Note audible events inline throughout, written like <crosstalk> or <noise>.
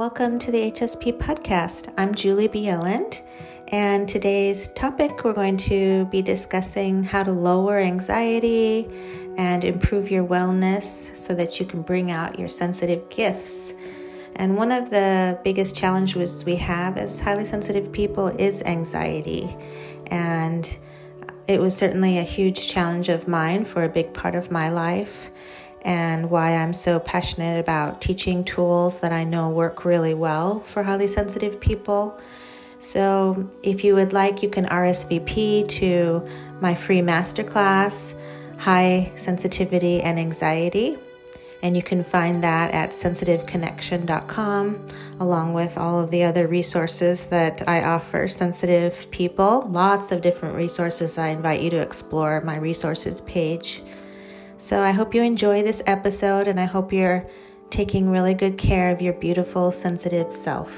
welcome to the HSP podcast. I'm Julie Bjelland, and today's topic we're going to be discussing how to lower anxiety and improve your wellness so that you can bring out your sensitive gifts. And one of the biggest challenges we have as highly sensitive people is anxiety. And it was certainly a huge challenge of mine for a big part of my life and why I'm so passionate about teaching tools that I know work really well for highly sensitive people. So, if you would like, you can RSVP to my free masterclass, High Sensitivity and Anxiety. And you can find that at sensitiveconnection.com, along with all of the other resources that I offer sensitive people. Lots of different resources. I invite you to explore my resources page. So I hope you enjoy this episode and I hope you're taking really good care of your beautiful, sensitive self.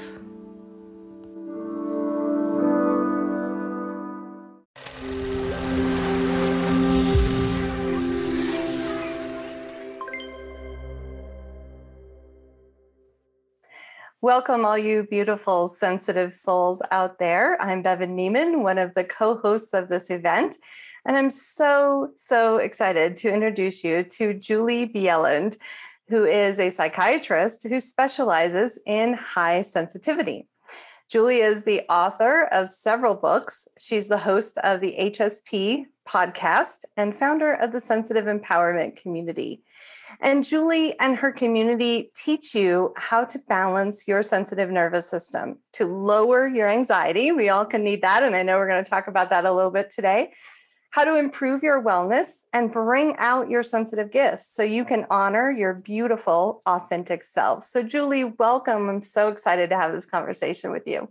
Welcome, all you beautiful, sensitive souls out there. I'm Bevin Niemann, one of the co hosts of this event. And I'm so, so excited to introduce you to Julie Bjelland, who is a psychiatrist who specializes in high sensitivity. Julie is the author of several books. She's the host of the HSP podcast and founder of the Sensitive Empowerment Community. And Julie and her community teach you how to balance your sensitive nervous system to lower your anxiety. We all can need that. And I know we're going to talk about that a little bit today how to improve your wellness and bring out your sensitive gifts so you can honor your beautiful, authentic self. So, Julie, welcome. I'm so excited to have this conversation with you.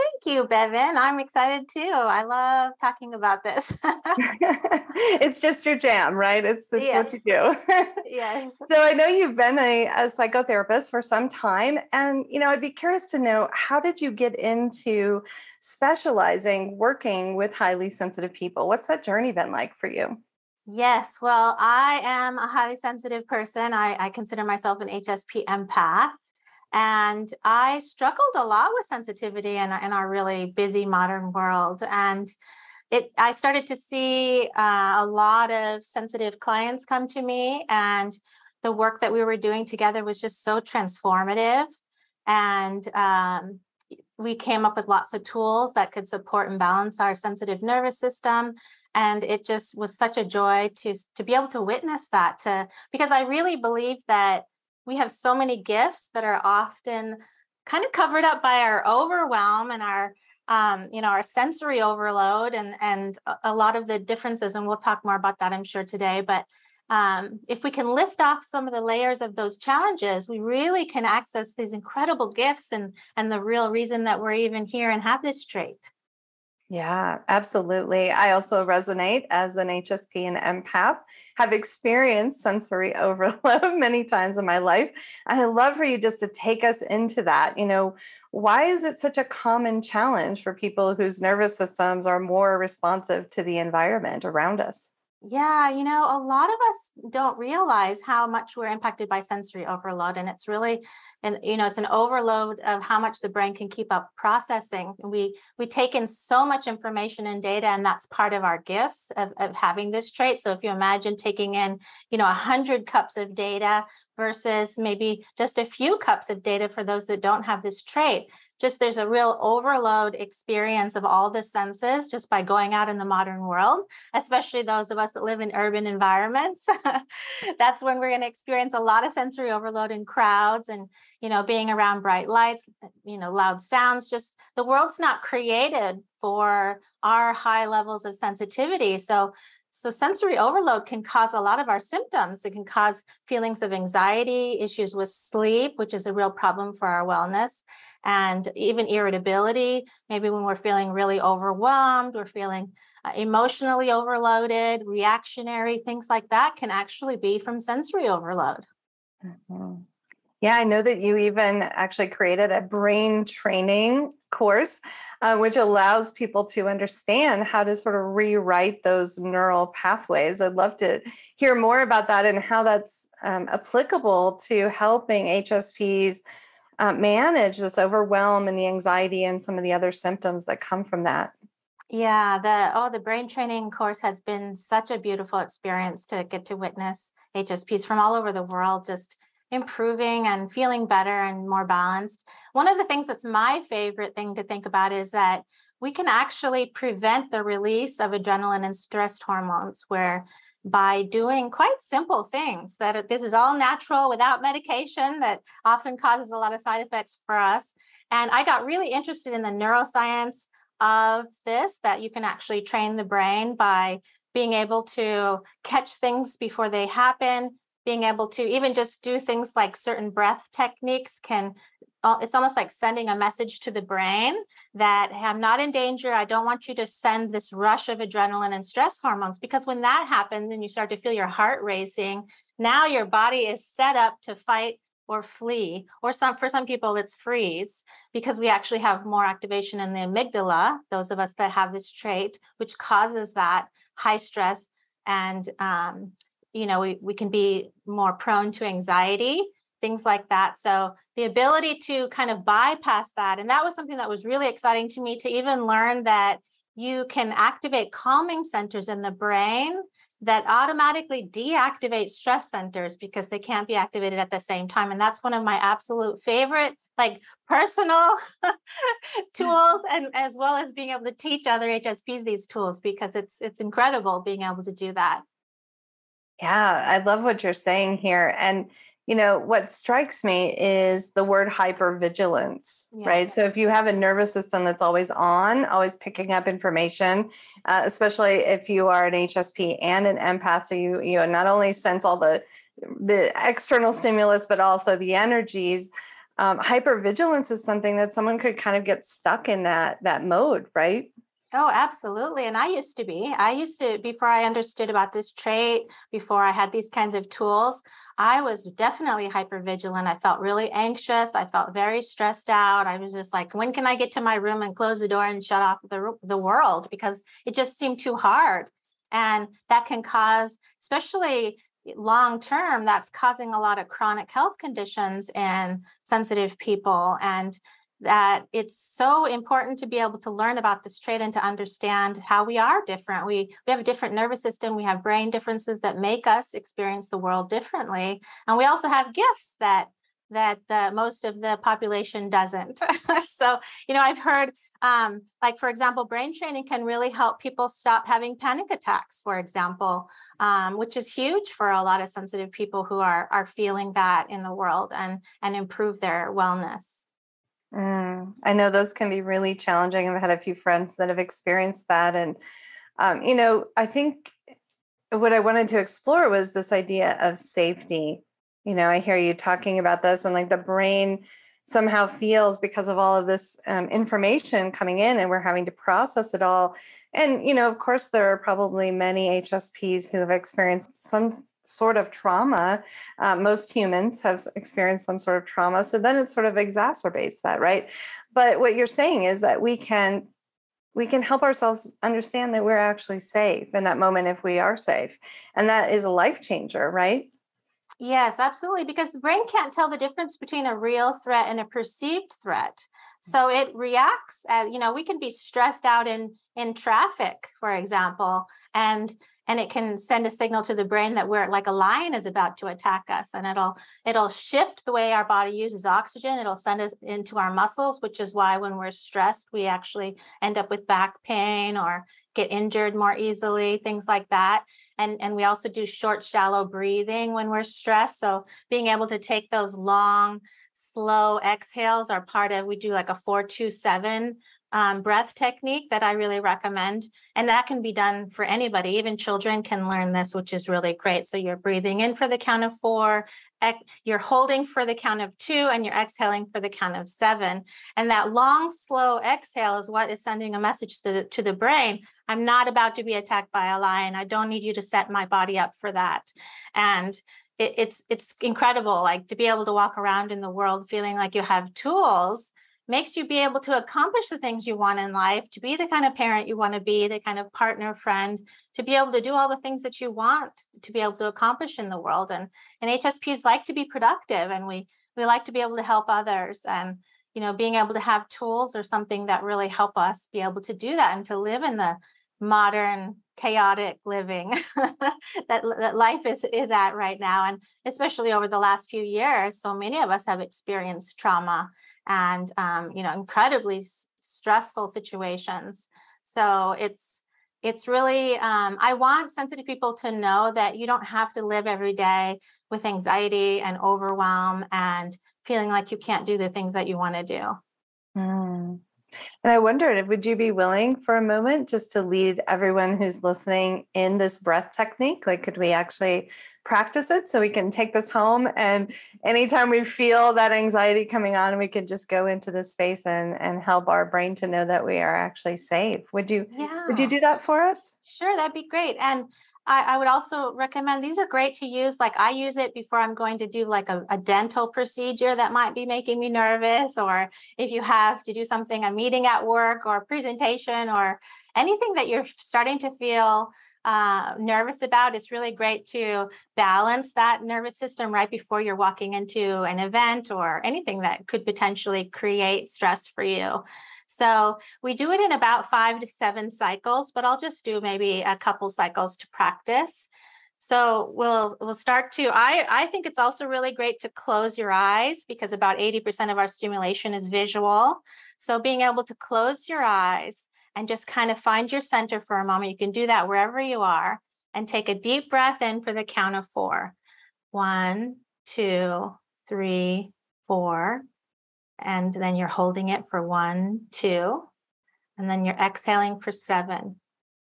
Thank you, Bevin. I'm excited too. I love talking about this. <laughs> <laughs> it's just your jam, right? It's, it's yes. what you do. <laughs> yes. So I know you've been a, a, psychotherapist for some time, and you know, I'd be curious to know how did you get into specializing working with highly sensitive people? What's that journey been like for you? Yes, well, I am a highly sensitive person. I, I consider myself an HSP empath. And I struggled a lot with sensitivity in, in our really busy modern world. And it, I started to see uh, a lot of sensitive clients come to me, and the work that we were doing together was just so transformative. And um, we came up with lots of tools that could support and balance our sensitive nervous system and it just was such a joy to to be able to witness that to because i really believe that we have so many gifts that are often kind of covered up by our overwhelm and our um, you know our sensory overload and and a lot of the differences and we'll talk more about that i'm sure today but um, if we can lift off some of the layers of those challenges we really can access these incredible gifts and and the real reason that we're even here and have this trait yeah, absolutely. I also resonate as an HSP and empath, have experienced sensory <laughs> overload many times in my life. And I'd love for you just to take us into that. You know, why is it such a common challenge for people whose nervous systems are more responsive to the environment around us? Yeah, you know, a lot of us don't realize how much we're impacted by sensory overload. And it's really, and you know, it's an overload of how much the brain can keep up processing. We we take in so much information and data, and that's part of our gifts of, of having this trait. So if you imagine taking in, you know, a hundred cups of data versus maybe just a few cups of data for those that don't have this trait, just there's a real overload experience of all the senses just by going out in the modern world, especially those of us that live in urban environments. <laughs> That's when we're going to experience a lot of sensory overload in crowds and, you know, being around bright lights, you know, loud sounds. Just the world's not created for our high levels of sensitivity. So so, sensory overload can cause a lot of our symptoms. It can cause feelings of anxiety, issues with sleep, which is a real problem for our wellness, and even irritability. Maybe when we're feeling really overwhelmed, we're feeling uh, emotionally overloaded, reactionary, things like that can actually be from sensory overload. Mm-hmm. Yeah, I know that you even actually created a brain training course, uh, which allows people to understand how to sort of rewrite those neural pathways. I'd love to hear more about that and how that's um, applicable to helping HSPs uh, manage this overwhelm and the anxiety and some of the other symptoms that come from that? Yeah, the oh, the brain training course has been such a beautiful experience to get to witness HSPs from all over the world just improving and feeling better and more balanced. One of the things that's my favorite thing to think about is that we can actually prevent the release of adrenaline and stress hormones where by doing quite simple things that this is all natural without medication that often causes a lot of side effects for us. And I got really interested in the neuroscience of this that you can actually train the brain by being able to catch things before they happen, being able to even just do things like certain breath techniques can uh, it's almost like sending a message to the brain that I'm not in danger. I don't want you to send this rush of adrenaline and stress hormones because when that happens and you start to feel your heart racing, now your body is set up to fight or flee, or some for some people it's freeze because we actually have more activation in the amygdala, those of us that have this trait, which causes that high stress and um, you know we, we can be more prone to anxiety things like that so the ability to kind of bypass that and that was something that was really exciting to me to even learn that you can activate calming centers in the brain that automatically deactivate stress centers because they can't be activated at the same time and that's one of my absolute favorite like personal <laughs> hmm. tools and as well as being able to teach other HSPs these tools because it's it's incredible being able to do that. Yeah, I love what you're saying here and you know what strikes me is the word hypervigilance yeah. right so if you have a nervous system that's always on always picking up information uh, especially if you are an hsp and an empath so you you know, not only sense all the the external stimulus but also the energies um, hypervigilance is something that someone could kind of get stuck in that that mode right Oh, absolutely. And I used to be. I used to, before I understood about this trait, before I had these kinds of tools, I was definitely hyper vigilant. I felt really anxious. I felt very stressed out. I was just like, when can I get to my room and close the door and shut off the, the world? Because it just seemed too hard. And that can cause, especially long term, that's causing a lot of chronic health conditions in sensitive people. And that it's so important to be able to learn about this trait and to understand how we are different. We we have a different nervous system, we have brain differences that make us experience the world differently, and we also have gifts that that the, most of the population doesn't. <laughs> so, you know, I've heard um, like for example, brain training can really help people stop having panic attacks, for example, um, which is huge for a lot of sensitive people who are are feeling that in the world and and improve their wellness. Mm, I know those can be really challenging. I've had a few friends that have experienced that. And, um, you know, I think what I wanted to explore was this idea of safety. You know, I hear you talking about this and like the brain somehow feels because of all of this um, information coming in and we're having to process it all. And, you know, of course, there are probably many HSPs who have experienced some sort of trauma. Uh, most humans have experienced some sort of trauma. So then it sort of exacerbates that, right? But what you're saying is that we can we can help ourselves understand that we're actually safe in that moment if we are safe. And that is a life changer, right? Yes, absolutely. Because the brain can't tell the difference between a real threat and a perceived threat. So it reacts as, you know, we can be stressed out in in traffic, for example, and and it can send a signal to the brain that we're like a lion is about to attack us and it'll it'll shift the way our body uses oxygen. It'll send us into our muscles which is why when we're stressed we actually end up with back pain or get injured more easily things like that. And and we also do short shallow breathing when we're stressed. So being able to take those long slow exhales are part of we do like a 427 um, breath technique that I really recommend. And that can be done for anybody. Even children can learn this, which is really great. So you're breathing in for the count of four, you're holding for the count of two, and you're exhaling for the count of seven. And that long, slow exhale is what is sending a message to the, to the brain. I'm not about to be attacked by a lion. I don't need you to set my body up for that. And it's it's incredible like to be able to walk around in the world feeling like you have tools makes you be able to accomplish the things you want in life, to be the kind of parent you want to be, the kind of partner, friend, to be able to do all the things that you want to be able to accomplish in the world. And and HSPs like to be productive, and we we like to be able to help others and you know being able to have tools or something that really help us be able to do that and to live in the modern chaotic living <laughs> that, that life is is at right now and especially over the last few years so many of us have experienced trauma and um, you know incredibly stressful situations so it's it's really um, i want sensitive people to know that you don't have to live every day with anxiety and overwhelm and feeling like you can't do the things that you want to do mm. And I wondered, would you be willing for a moment just to lead everyone who's listening in this breath technique? Like, could we actually practice it so we can take this home? And anytime we feel that anxiety coming on, we can just go into this space and, and help our brain to know that we are actually safe. Would you, yeah. would you do that for us? Sure, that'd be great. And I, I, would also recommend these are great to use. Like I use it before I'm going to do like a, a, dental procedure that might be making me nervous, or if you have to do something, a meeting at work or a presentation or anything that you're starting to feel uh, nervous about, it's really great to balance that nervous system right before you're walking into an event or anything that could potentially create stress for you. So we do it in about five to seven cycles, but I'll just do maybe a couple cycles to practice. So we'll we'll start to I I think it's also really great to close your eyes because about 80% of our stimulation is visual. So being able to close your eyes and just kind of find your center for a moment. You can do that wherever you are and take a deep breath in for the count of four. One, two, three, four and then you're holding it for one, two, and then you're exhaling for seven.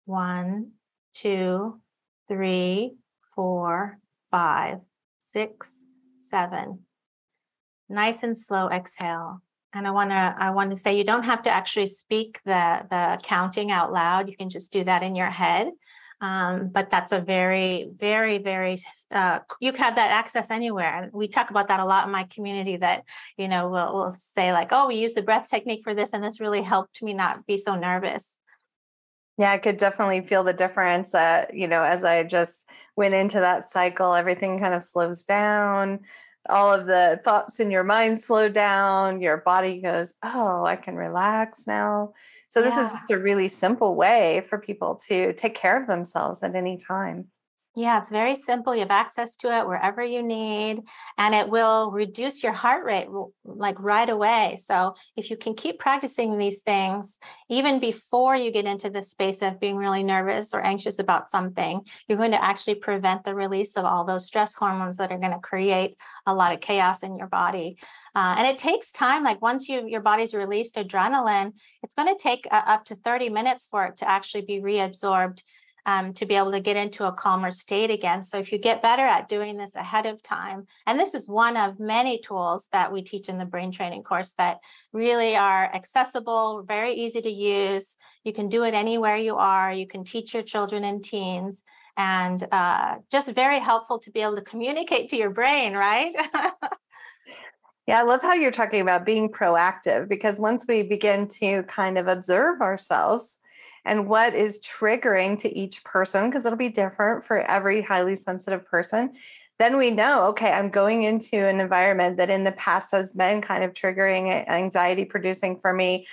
One, two, three, four, five, six, seven. Nice and slow exhale. And I want to I want to say you don't have to actually speak the the counting out loud. You can just do that in your head. Um, but that's a very, very, very, uh, you have that access anywhere. And we talk about that a lot in my community that, you know, we'll, we'll say like, oh, we use the breath technique for this. And this really helped me not be so nervous. Yeah, I could definitely feel the difference. Uh, you know, as I just went into that cycle, everything kind of slows down. All of the thoughts in your mind slow down. Your body goes, oh, I can relax now. So this yeah. is just a really simple way for people to take care of themselves at any time. Yeah, it's very simple. You have access to it wherever you need, and it will reduce your heart rate like right away. So, if you can keep practicing these things, even before you get into the space of being really nervous or anxious about something, you're going to actually prevent the release of all those stress hormones that are going to create a lot of chaos in your body. Uh, and it takes time. Like once you your body's released adrenaline, it's going to take uh, up to 30 minutes for it to actually be reabsorbed um, to be able to get into a calmer state again. So if you get better at doing this ahead of time, and this is one of many tools that we teach in the brain training course that really are accessible, very easy to use. You can do it anywhere you are. You can teach your children and teens and uh, just very helpful to be able to communicate to your brain, right? <laughs> yeah, I love how you're talking about being proactive because once we begin to kind of observe ourselves, and what is triggering to each person, because it'll be different for every highly sensitive person, then we know, okay, I'm going into an environment that in the past has been kind of triggering anxiety producing for me.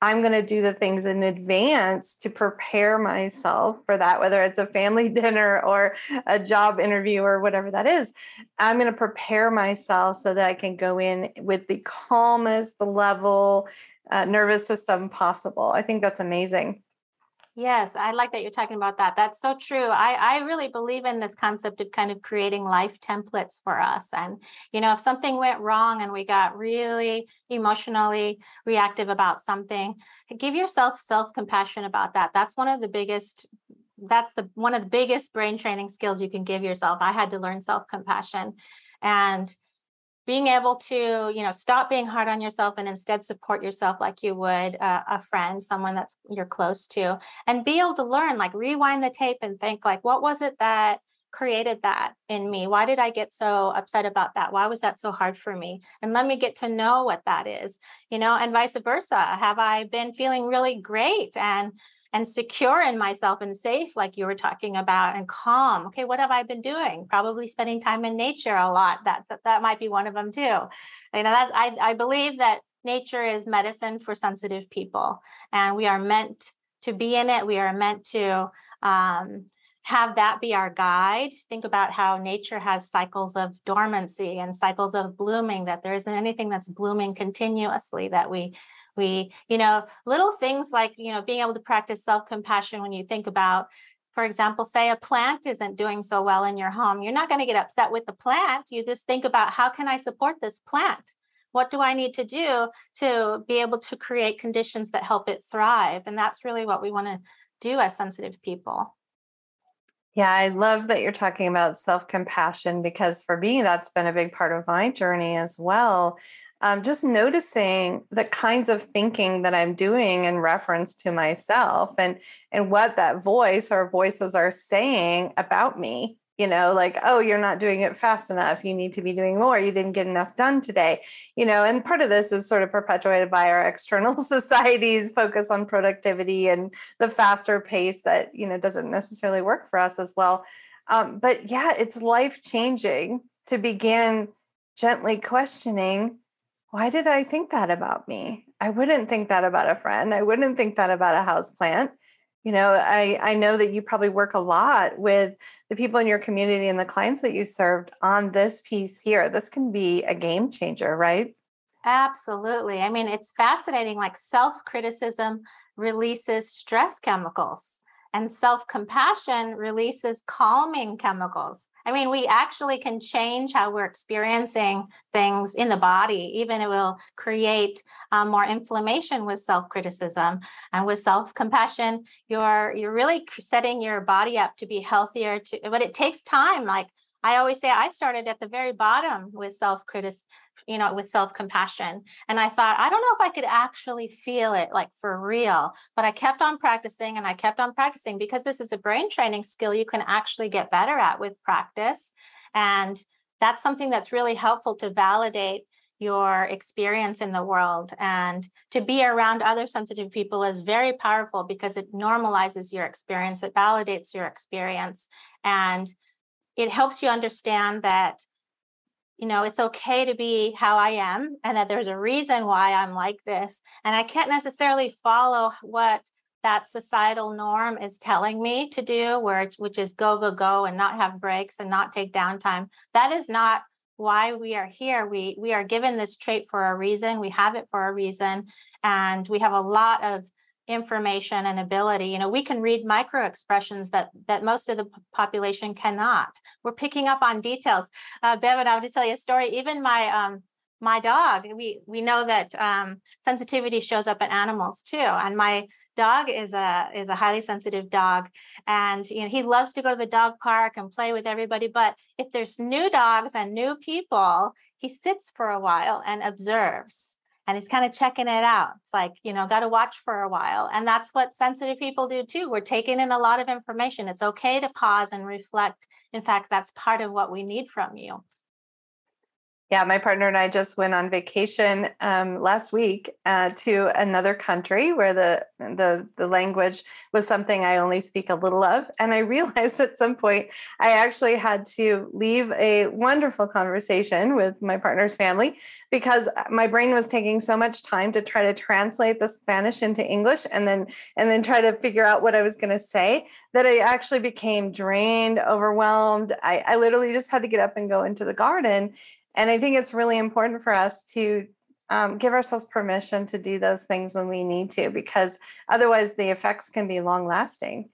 I'm going to do the things in advance to prepare myself for that, whether it's a family <laughs> dinner or a job interview or whatever that is. I'm going to prepare myself so that I can go in with the calmest level uh, nervous system possible. I think that's amazing. Yes, I like that you're talking about that. That's so true. I, I really believe in this concept of kind of creating life templates for us. And, you know, if something went wrong and we got really emotionally reactive about something, give yourself self compassion about that. That's one of the biggest that's the one of the biggest brain training skills you can give yourself. I had to learn self compassion and being able to you know stop being hard on yourself and instead support yourself like you would uh, a friend someone that's you're close to and be able to learn like rewind the tape and think like what was it that created that in me? Why did i get so upset about that? Why was that so hard for me? And let me get to know what that is you know and vice versa. Have i been feeling really great and and secure in myself and safe, like you were talking about, and calm. Okay, what have I been doing? Probably spending time in nature a lot. That that, that might be one of them too. You know, that I, I believe that nature is medicine for sensitive people, and we are meant to be in it. We are meant to um, have that be our guide. Think about how nature has cycles of dormancy and cycles of blooming, that there isn't anything that's blooming continuously, that we we you know little things like you know being able to practice self-compassion when you think about for example say a plant isn't doing so well in your home you're not going to get upset with the plant you just think about how can i support this plant? What do i need to do to be able to create conditions that help it thrive? And that's really what we want to do as sensitive people. Yeah, I love that you're talking about self compassion because for me, that's been a big part of my journey as well um, just noticing the kinds of thinking that I'm doing in reference to myself and and what that voice or voices are saying about me. You know, like, oh, you're not doing it fast enough. You need to be doing more. You didn't get enough done today. You know, and part of this is sort of perpetuated by our external <laughs> society's focus on productivity and the faster pace that, you know, doesn't necessarily work for us as well. Um, but yeah, it's life changing to begin gently questioning why did I think that about me? I wouldn't think that about a friend. I wouldn't think that about a house plant. You know, I, I know that you probably work a lot with the people in your community and the clients that you served on this piece here. This can be a game changer, right? Absolutely. I mean, it's fascinating. Like self criticism releases stress chemicals, and self compassion releases calming chemicals. I mean, we actually can change how we're experiencing things in the body. Even it will create um, more inflammation with self-criticism and with self-compassion. You're you're really setting your body up to be healthier. To, but it takes time. Like I always say, I started at the very bottom with self-criticism you know, with self compassion. And I thought, I don't know if I could actually feel it like for real. But I kept on practicing and I kept on practicing because this is a brain training skill you can actually get better at with practice. And that's something that's really helpful to validate your experience in the world. And to be around other sensitive people is very powerful because it normalizes your experience, it validates your experience, and it helps you understand that you know, it's okay to be how I am and that there's a reason why I'm like this. And I can't necessarily follow what that societal norm is telling me to do, where which is go, go, go and not have breaks and not take downtime. That is not why we are here. We we are given this trait for a reason. We have it for a reason. And we have a lot of information and ability you know we can read micro expressions that that most of the population cannot. We're picking up on details. Uh, bevin i want to tell you a story. Even my um my dog we we know that um, sensitivity shows up in animals too and my dog is a is a highly sensitive dog and you know he loves to go to the dog park and play with everybody but if there's new dogs and new people he sits for a while and observes and he's kind of checking it out. It's like, you know, got to watch for a while. And that's what sensitive people do too. We're taking in a lot of information. It's okay to pause and reflect. In fact, that's part of what we need from you. Yeah, my partner and I just went on vacation um, last week uh, to another country where the, the the language was something I only speak a little of, and I <laughs> realized at some point I actually had to leave a wonderful conversation with my partner's family because my brain was taking so much time to try to translate the Spanish into English and then and then try to figure out what I was going to say that I actually became drained, overwhelmed. I, I literally just had to get up and go into the garden and I think it's really important for us to um, give ourselves permission to do those things when we need to, because otherwise the effects can be long lasting.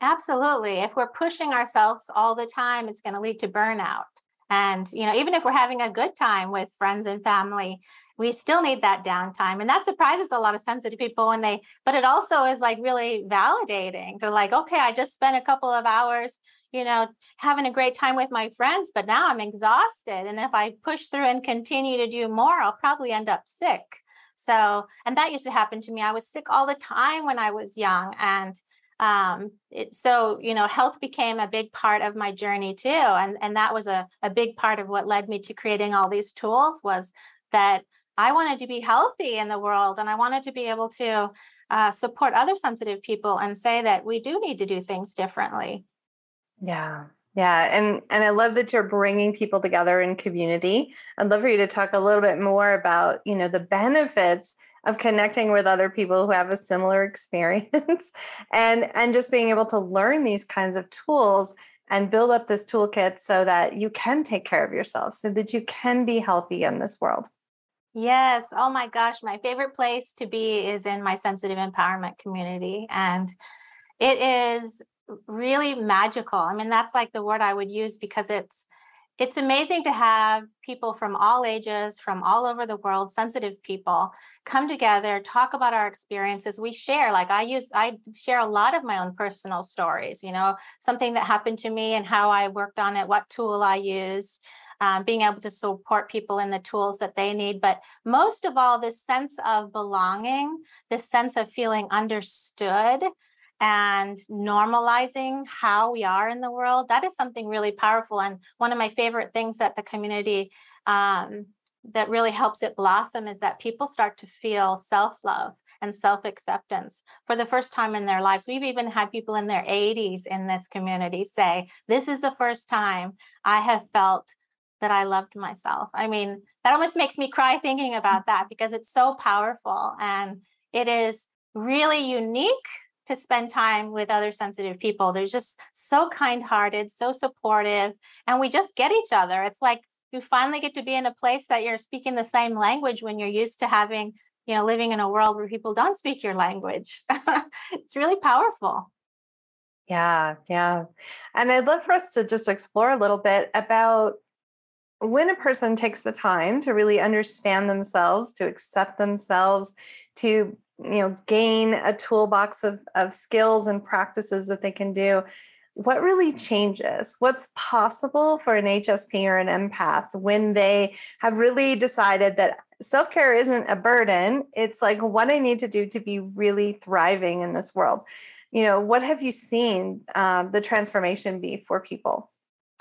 Absolutely. If we're pushing ourselves all the time, it's going to lead to burnout. And, you know, even if we're having a good time with friends and family, we still need that downtime. And that surprises a lot of sensitive people when they, but it also is like really validating. They're like, okay, I just spent a couple of hours you know, having a great time with my friends, but now I'm exhausted. And if I push through and continue to do more, I'll probably end up sick. So, and that used to happen to me. I was sick all the time when I was young. And um, it, so, you know, health became a big part of my journey too. And, and that was a, a big part of what led me to creating all these tools was that I wanted to be healthy in the world and I wanted to be able to uh, support other sensitive people and say that we do need to do things differently. Yeah. Yeah, and and I love that you're bringing people together in community. I'd love for you to talk a little bit more about, you know, the benefits of connecting with other people who have a similar <laughs> experience and and just being able to learn these kinds of tools and build up this toolkit so that you can take care of yourself so that you can be healthy in this world. Yes. Oh my gosh. My favorite place to be is in my sensitive empowerment community. And it is really magical. I mean, that's like the word I would use because it's it's amazing to have people from all ages, from all over the world, sensitive people come together, talk about our experiences. We share, like I use, I share a lot of my own personal stories, you know, something that happened to me and how I worked on it, what tool I used um, being able to support people in the tools that they need. But most of all, this sense of belonging, this sense of feeling understood and normalizing how we are in the world, that is something really powerful. And one of my favorite things that the community um, that really helps it blossom is that people start to feel self love and self acceptance for the first time in their lives. We've even had people in their 80s in this community say, This is the first time I have felt that I loved myself. I mean, that almost makes me cry thinking about <laughs> that because it's so powerful and it is really unique to spend time with other sensitive people. They're just so kind hearted, so supportive, and we just get each other. It's like you finally get to be in a place that you're speaking the same language when you're used to having, you know, living in a world where people don't speak your language. <laughs> it's really powerful. Yeah, yeah. And I'd love for us to just explore a little bit about when a person takes the time to really understand themselves, to accept themselves, to you know gain a toolbox of, of skills and practices that they can do what really changes what's possible for an hsp or an empath when they have really decided that self-care isn't a burden it's like what i need to do to be really thriving in this world you know what have you seen um, the transformation be for people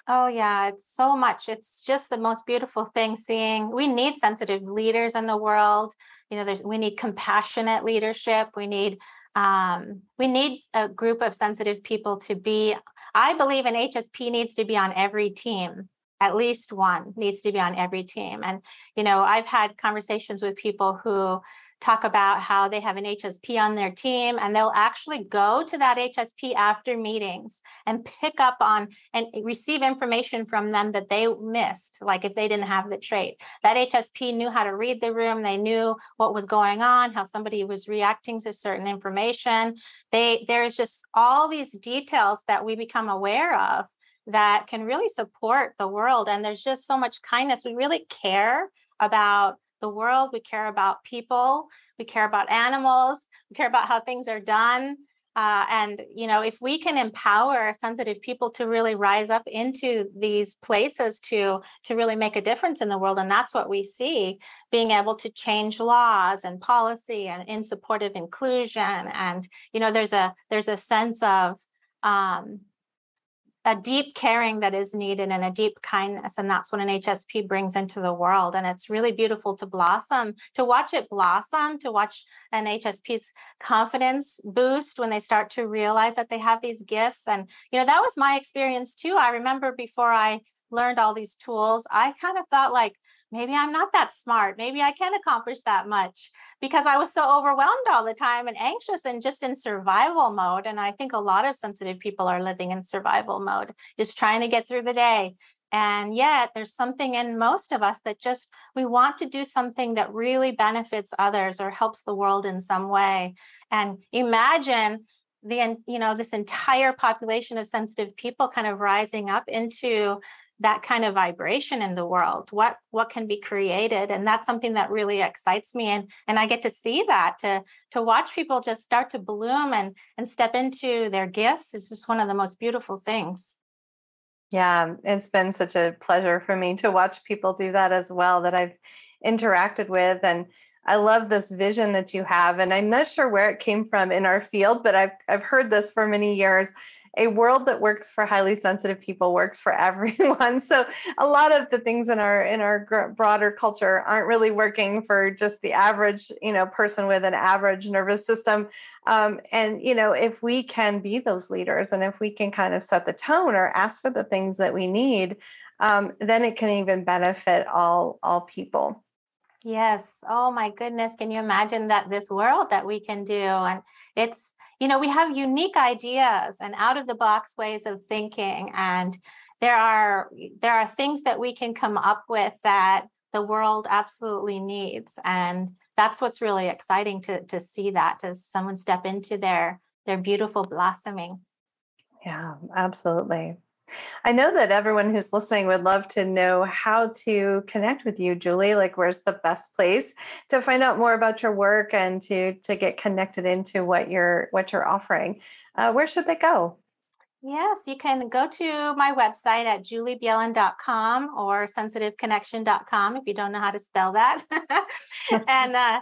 Oh, yeah, it's so much. It's just the most beautiful thing seeing. We need sensitive leaders in the world. You know, there's we need compassionate leadership. We need um, we need a group of sensitive people to be. I believe an HSP needs to be on every team. At least one needs to be on every team. And you know, I've had conversations with people who talk about how they have an HSP on their team and they'll actually go to that HSP after meetings and pick up on and receive information from them that they missed, like if they didn't have the trait. That HSP knew how to read the room, they knew what was going on, how somebody was reacting to certain information. They there's just all these details that we become aware of that can really support the world and there's just so much kindness. We really care about the world, we care about people, we care about animals, we care about how things are done. Uh, and you know, if we can empower sensitive people to really rise up into these places to to really make a difference in the world, and that's what we see, being able to change laws and policy and in support of inclusion, and you know, there's a there's a sense of um, a deep caring that is needed and a deep kindness and that's what an hsp brings into the world. And it's really beautiful to blossom to watch it blossom to watch an hsp's confidence boost when they start to realize that they have these gifts. And you know that was my experience too. I remember before i learned all these tools i kind of thought like maybe I'm not that smart. Maybe I can't accomplish that much because I was so overwhelmed all the time and anxious and just in survival mode. And I think a lot of sensitive people are living in survival mode, just trying to get through the day. And yet, there's something in most of us that just we want to do something that really benefits others or helps the world in some way. And imagine the you know this entire population of sensitive people kind of rising up into that kind of vibration in the world what what can be created and that's something that really excites me and and i get to see that to to watch people just start to bloom and and step into their gifts is just one of the most beautiful things. Yeah it's been such a pleasure for me to watch people do that as well that i've interacted with and I love this vision that you have and I'm not sure where it came from in our field but I've I've heard this for many years a world that works for highly sensitive people works for <laughs> everyone. So a lot of the things in our in our broader culture aren't really working for just the average, you know, person with an average nervous system. Um, and you know, if we can be those leaders, and if we can kind of set the tone or ask for the things that we need, um, then it can even benefit all all people. Yes. Oh my goodness. Can you imagine that this world that we can do? And it's, you know, we have unique ideas and out of the box ways of thinking. And there are there are things that we can come up with that the world absolutely needs. And that's what's really exciting to to see that to someone step into their their beautiful blossoming. Yeah, absolutely. I know that everyone who's listening would love to know how to connect with you, Julie. Like, where's the best place to find out more about your work and to to get connected into what you're what you're offering? Uh, where should they go? Yes, you can go to my website at juliebjelland.com or sensitiveconnection.com if you don't know how to spell that. <laughs> and uh,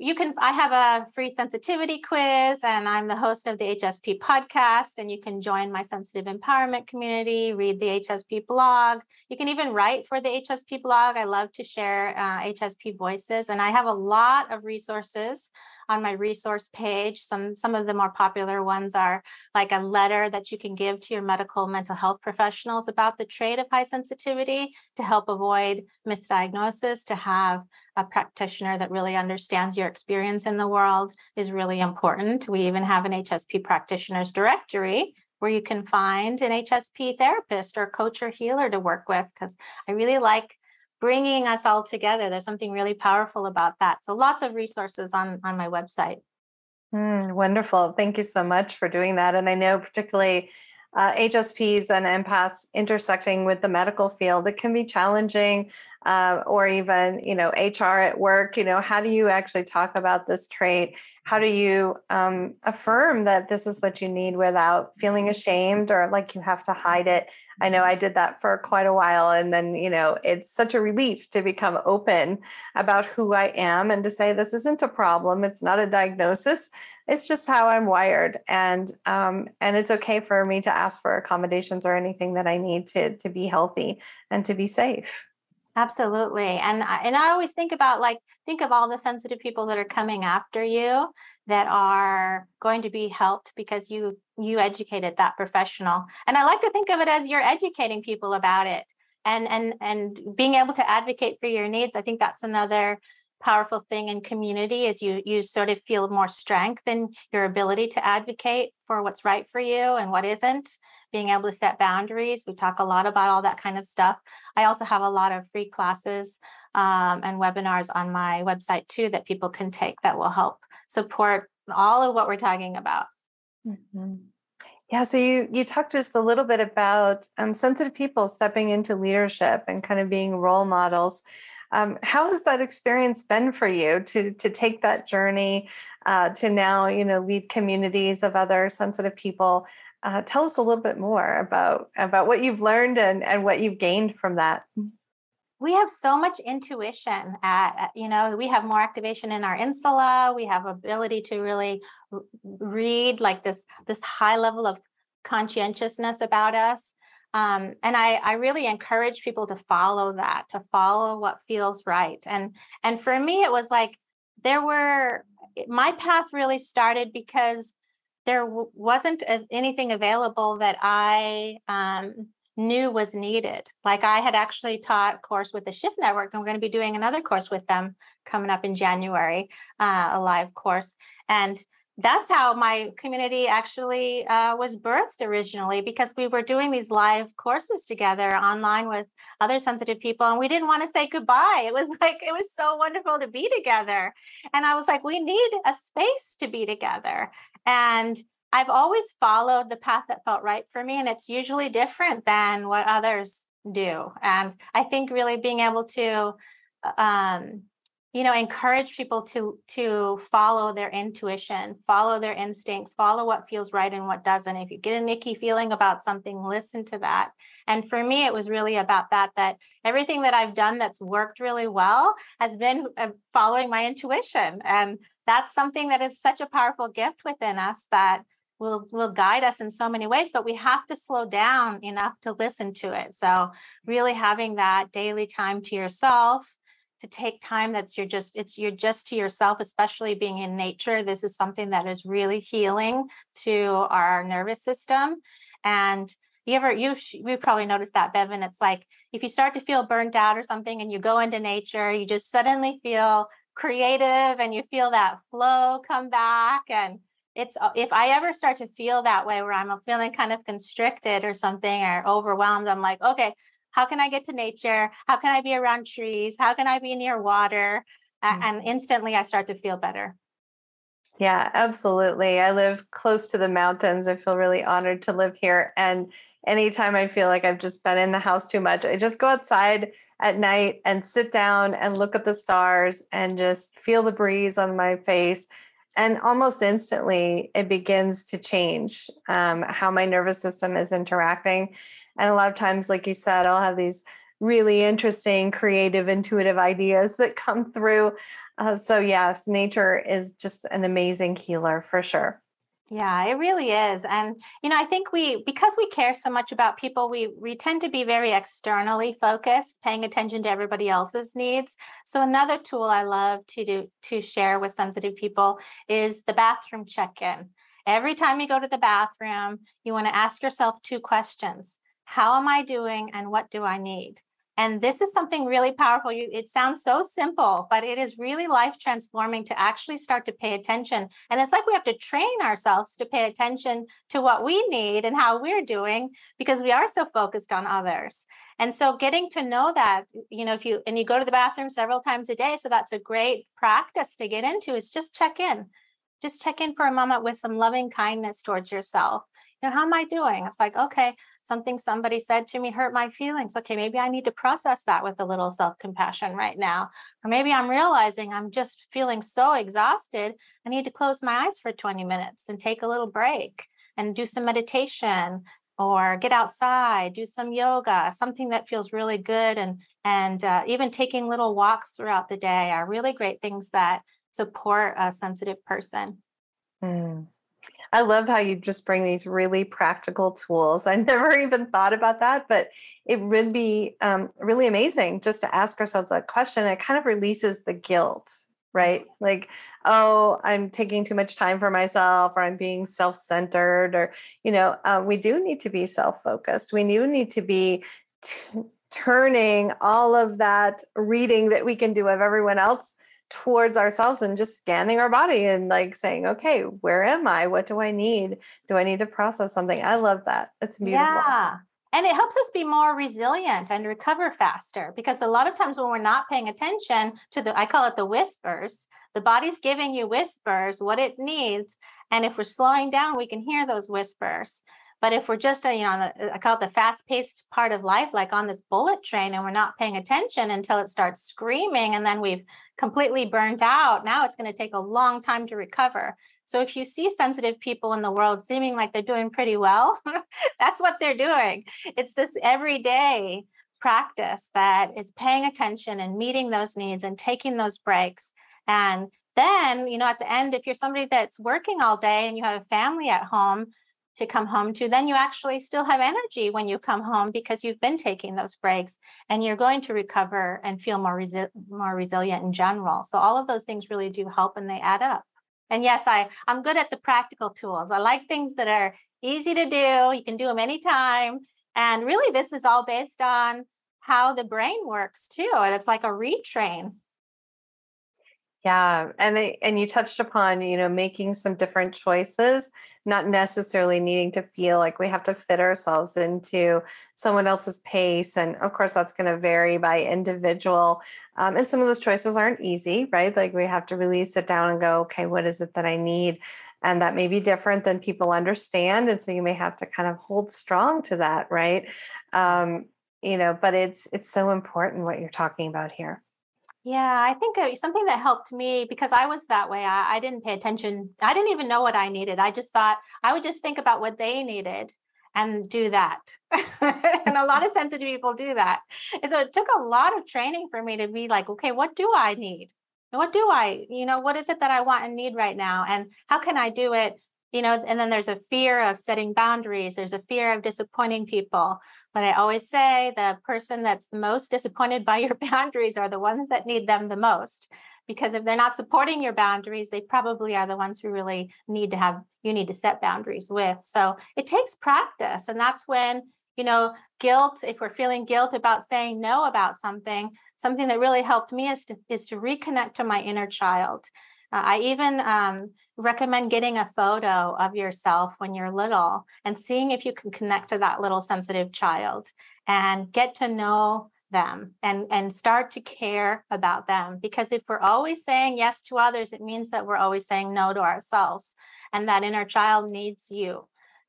you can, I have a free sensitivity quiz, and I'm the host of the HSP podcast. And you can join my sensitive empowerment community, read the HSP blog. You can even write for the HSP blog. I love to share uh, HSP voices, and I have a lot of resources on my resource page. Some, some of the more popular ones are like a letter that you can give to your medical mental health professionals about the trait of high sensitivity to help avoid misdiagnosis, to have a practitioner that really understands your experience in the world is really important. We even have an HSP practitioners directory where you can find an HSP therapist or coach or healer to work with because I really like bringing us all together. There's something really powerful about that. So lots of resources on on my website. Mm, wonderful. Thank you so much for doing that. And I know particularly uh, HSPs and empaths intersecting with the medical field, it can be challenging, uh, or even you know HR at work. You know, how do you actually talk about this trait? How do you um, affirm that this is what you need without feeling ashamed or like you have to hide it? I know I did that for quite a while. And then, you know, it's such a relief to become open about who I am and to say, this isn't a problem. It's not a diagnosis. It's just how I'm wired. And, um, and it's okay for me to ask for accommodations or anything that I need to, to be healthy and to be safe. Absolutely. And I, and I always think about like think of all the sensitive people that are coming after you that are going to be helped because you you educated that professional. And I like to think of it as you're educating people about it and and and being able to advocate for your needs. I think that's another powerful thing in community is you you sort of feel more strength in your ability to advocate for what's right for you and what isn't being able to set boundaries we talk a lot about all that kind of stuff i also have a lot of free classes um, and webinars on my website too that people can take that will help support all of what we're talking about mm-hmm. Yeah, so you you talked just a little bit about um, sensitive people stepping into leadership and kind of being role models. Um, how has that experience been for you to to take that journey uh, to now you know lead communities of other sensitive people? Uh, tell us a little bit more about about what you've learned and and what you've gained from that. We have so much intuition at, you know, we have more activation in our insula. We have ability to really read like this this high level of conscientiousness about us um, and I, I really encourage people to follow that to follow what feels right. And and for me it was like there were my path really started because there w- wasn't a, anything available that i um, knew was needed. Like i had actually taught a course with the shift network and we're going to be doing another course with them coming up in january uh, a live course. And that's how my community actually uh, was birthed originally because we were doing these live courses together online with other sensitive people and we didn't want to say goodbye. It was <laughs> like it was so wonderful to be together. And i was like we need a space to be together. And i've always followed the path that felt right for me and it's usually different than what others do. And i think really being able to um, you know encourage people to to follow their intuition follow their instincts follow what feels right and what doesn't. If you get a nicky feeling about something listen to that. And for me it was really about that that everything that i've done that's worked really well has been uh, following my intuition. And that's something that is such a powerful gift within us that will will guide us in so many ways but we have to slow down enough to listen to it. So really having that daily time to yourself to take time that's you're just it's you're just to yourself especially being in nature this is something that is really healing to our nervous system. And you ever you you probably noticed that bevin it's like if you start to feel burnt out or something and you go into nature you just suddenly feel creative and you feel that flow come back. And it's uh, if I ever start to feel that way where I'm feeling kind of constricted or something or overwhelmed, I'm like, okay, how can I get to nature? How can I be around trees? How can I be near water? Mm-hmm. And instantly I start to feel better. Yeah, absolutely. I live close to the mountains. I feel really honored to live here. And anytime I feel like I've just been in the house too much, I just go outside at night and sit down and look at the stars and just feel the breeze on my face and almost instantly it begins to change um, how my nervous system is interacting. And a lot of times like you said i'll have these really interesting creative intuitive ideas that come through. Uh, so yes nature is just an amazing healer for sure yeah, it really is. And you know, I think we because we care so much about people, we we tend to be very externally focused, paying attention to everybody else's needs. So another tool I love to do to share with sensitive people is the bathroom check-in. Every time you go to the bathroom, you want to ask yourself two questions. How am I doing and what do I need? And this is something really powerful. You, it sounds so simple, but it is really life transforming to actually start to pay attention. And it's like we have to train ourselves to pay attention to what we need and how we're doing because we are so focused on others. And so getting to know that, you know, if you and you go to the bathroom several times a day, so that's a great practice to get into is just check in. Just check in for a moment with some loving kindness towards yourself. Know, how am I doing? It's like, okay, something somebody said to me hurt my feelings. Okay, maybe I need to process that with a little self compassion right now. Or maybe I'm realizing I'm just feeling so exhausted. I need to close my eyes for 20 minutes and take a little break and do some meditation or get outside, do some yoga, something that feels really good. And, and uh, even taking little walks throughout the day are really great things that support a sensitive person. Mm. I love how you just bring these really practical tools. I <laughs> never even thought about that, but it would be um, really amazing just to ask ourselves that question. It kind of releases the guilt, right? Like, oh, I'm taking too much time for myself, or I'm being self centered, or, you know, uh, we do need to be self focused. We do need to be. T- turning all of that reading that we can do of everyone else towards ourselves and just scanning our body and like saying, okay, where am I? What do I need? Do I need to process something? I love that. It's beautiful. Yeah. And it helps us be more resilient and recover faster because a lot of times when we're not paying attention to the, I call it the whispers, the body's giving you whispers, what it needs. And if we're slowing down, we can hear those whispers. But if we're just, uh, you know, the, I call it the fast paced part of life, like on this bullet train, and we're not paying attention until it starts screaming, and then we've completely burned out, now it's going to take a long time to recover. So if you see sensitive people in the world seeming like they're doing pretty well, <laughs> that's what they're doing. It's this everyday practice that is paying attention and meeting those needs and taking those breaks. And then, you know, at the end, if you're somebody that's working all day and you have a family at home, to come home to, then you actually still have energy when you come home because you've been taking those breaks and you're going to recover and feel more, resi- more resilient in general. So all of those things really do help and they add up. And yes, I, I'm good at the practical tools. I like things that are easy to do. You can do them anytime. And really, this is all based on how the brain works too. And it's like a retrain. Yeah, and I, and you touched upon, you know, making some different choices, not necessarily needing to feel like we have to fit ourselves into someone else's pace, and of course that's going to vary by individual. Um, and some of those choices aren't easy, right? Like we have to really sit down and go, okay, what is it that I need? And that may be different than people understand, and so you may have to kind of hold strong to that, right? Um, you know, but it's it's so important what you're talking about here. Yeah, I think uh, something that helped me because I was that way. I, I, didn't pay attention. I didn't even know what I needed. I just thought I would just think about what they needed and do that. <laughs> and a lot of sensitive people do that. And so it took a lot of training for me to be like, okay, what do I need? What do I, you know, what is it that I want and need right now? And how can I do it you know, and then there's a fear of setting boundaries, there's a fear of disappointing people. But I always say the person that's the most disappointed by your <laughs> boundaries are the ones that need them the most. Because if they're not supporting your boundaries, they probably are the ones who really need to have, you need to set boundaries with. So it takes practice. And that's when, you know, guilt, if we're feeling guilt about saying no about something, something that really helped me is to, is to reconnect to my inner child. Uh, I even um, recommend getting a photo of yourself when you're little and seeing if you can connect to that little sensitive child and get to know them and and start to care about them. Because if we're always saying yes to others it means that we're always saying no to ourselves and that inner child needs you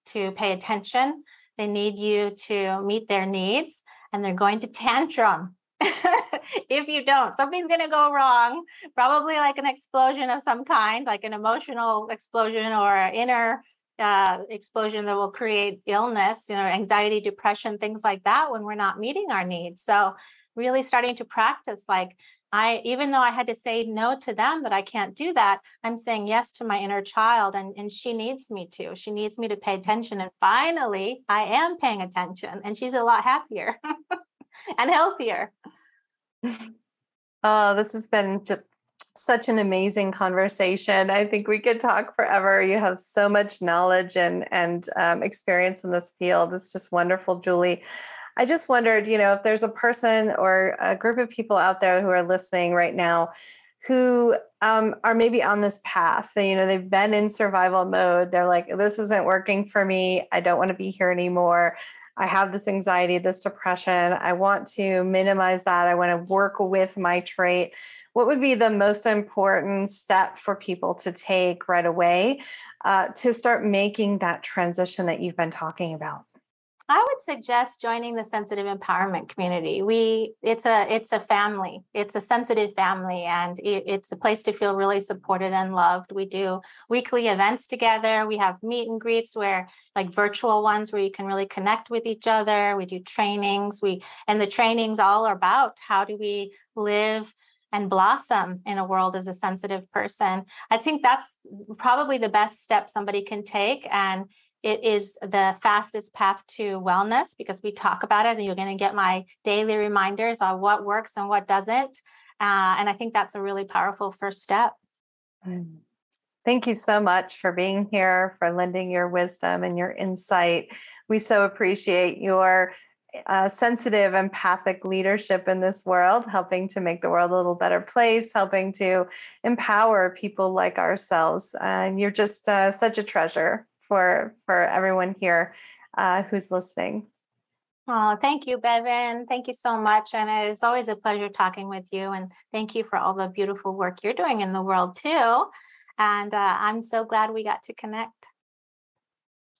to pay attention. They need you to meet their needs and they're going to tantrum <laughs> if you don't, something's going to go wrong, probably like an explosion of some kind, like an emotional explosion or an inner uh, explosion that will create illness, you know, anxiety, depression, things like that when we're not meeting our needs. So, really starting to practice like, I, even though I had to say no to them that I can't do that, I'm saying yes to my inner child and, and she needs me to. She needs me to pay attention. And finally, I am paying attention and she's a lot happier. <laughs> and healthier. Oh, this has been just such an amazing conversation. I think we could talk forever. You have so much knowledge and and um, experience in this field. It's just wonderful, Julie. I just wondered, you know, if there's a person or a group of people out there who are listening right now who um, are maybe on this path. You know, they've been in survival mode. They're like, this isn't working for me. I don't want to be here anymore. I have this anxiety, this depression. I want to minimize that. I want to work with my trait. What would be the most important step for people to take right away uh, to start making that transition that you've been talking about? I would suggest joining the sensitive empowerment community. We it's a it's a family. It's a sensitive family and it, it's a place to feel really supported and loved. We do weekly events together. We have meet and greets where like virtual ones where you can really connect with each other. We do trainings. We and the trainings all are about how do we live and blossom in a world as a sensitive person. I think that's probably the best step somebody can take and it is the fastest path to wellness because we talk about it and you're going to get my daily reminders on what works and what doesn't. Uh, and I think that's a really powerful first step. Mm. Thank you so much for being here, for lending your wisdom and your insight. We so appreciate your uh, sensitive, empathic leadership in this world, helping to make the world a little better place, helping to empower people like ourselves. And you're just uh, such a treasure for for everyone here uh, who's listening. Oh, thank you, Bevin. Thank you so much. And it is always a pleasure talking with you. And thank you for all the beautiful work you're doing in the world, too. And uh, I'm so glad we got to connect.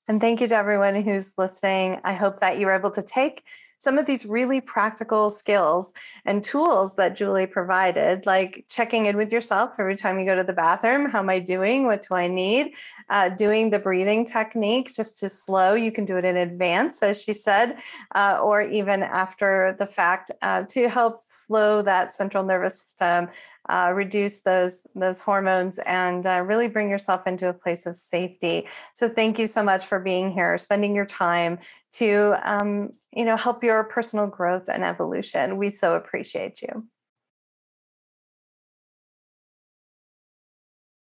And thank you to everyone who's listening. I hope that you were able to take some of these really practical skills and tools that Julie provided, like checking in with yourself every time you go to the bathroom. How am I doing? What do I need? Uh, doing the breathing technique just to slow. You can do it in advance, as she said, uh, or even after the fact uh, to help slow that central nervous system uh, reduce those those hormones and uh, really bring yourself into a place of safety. So thank you so much for being here, spending your time to um, you know help your personal growth and evolution. We so appreciate you.